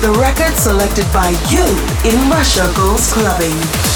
the record selected by you in Russia Goes Clubbing.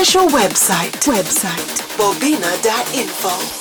Official website, website, bobina.info.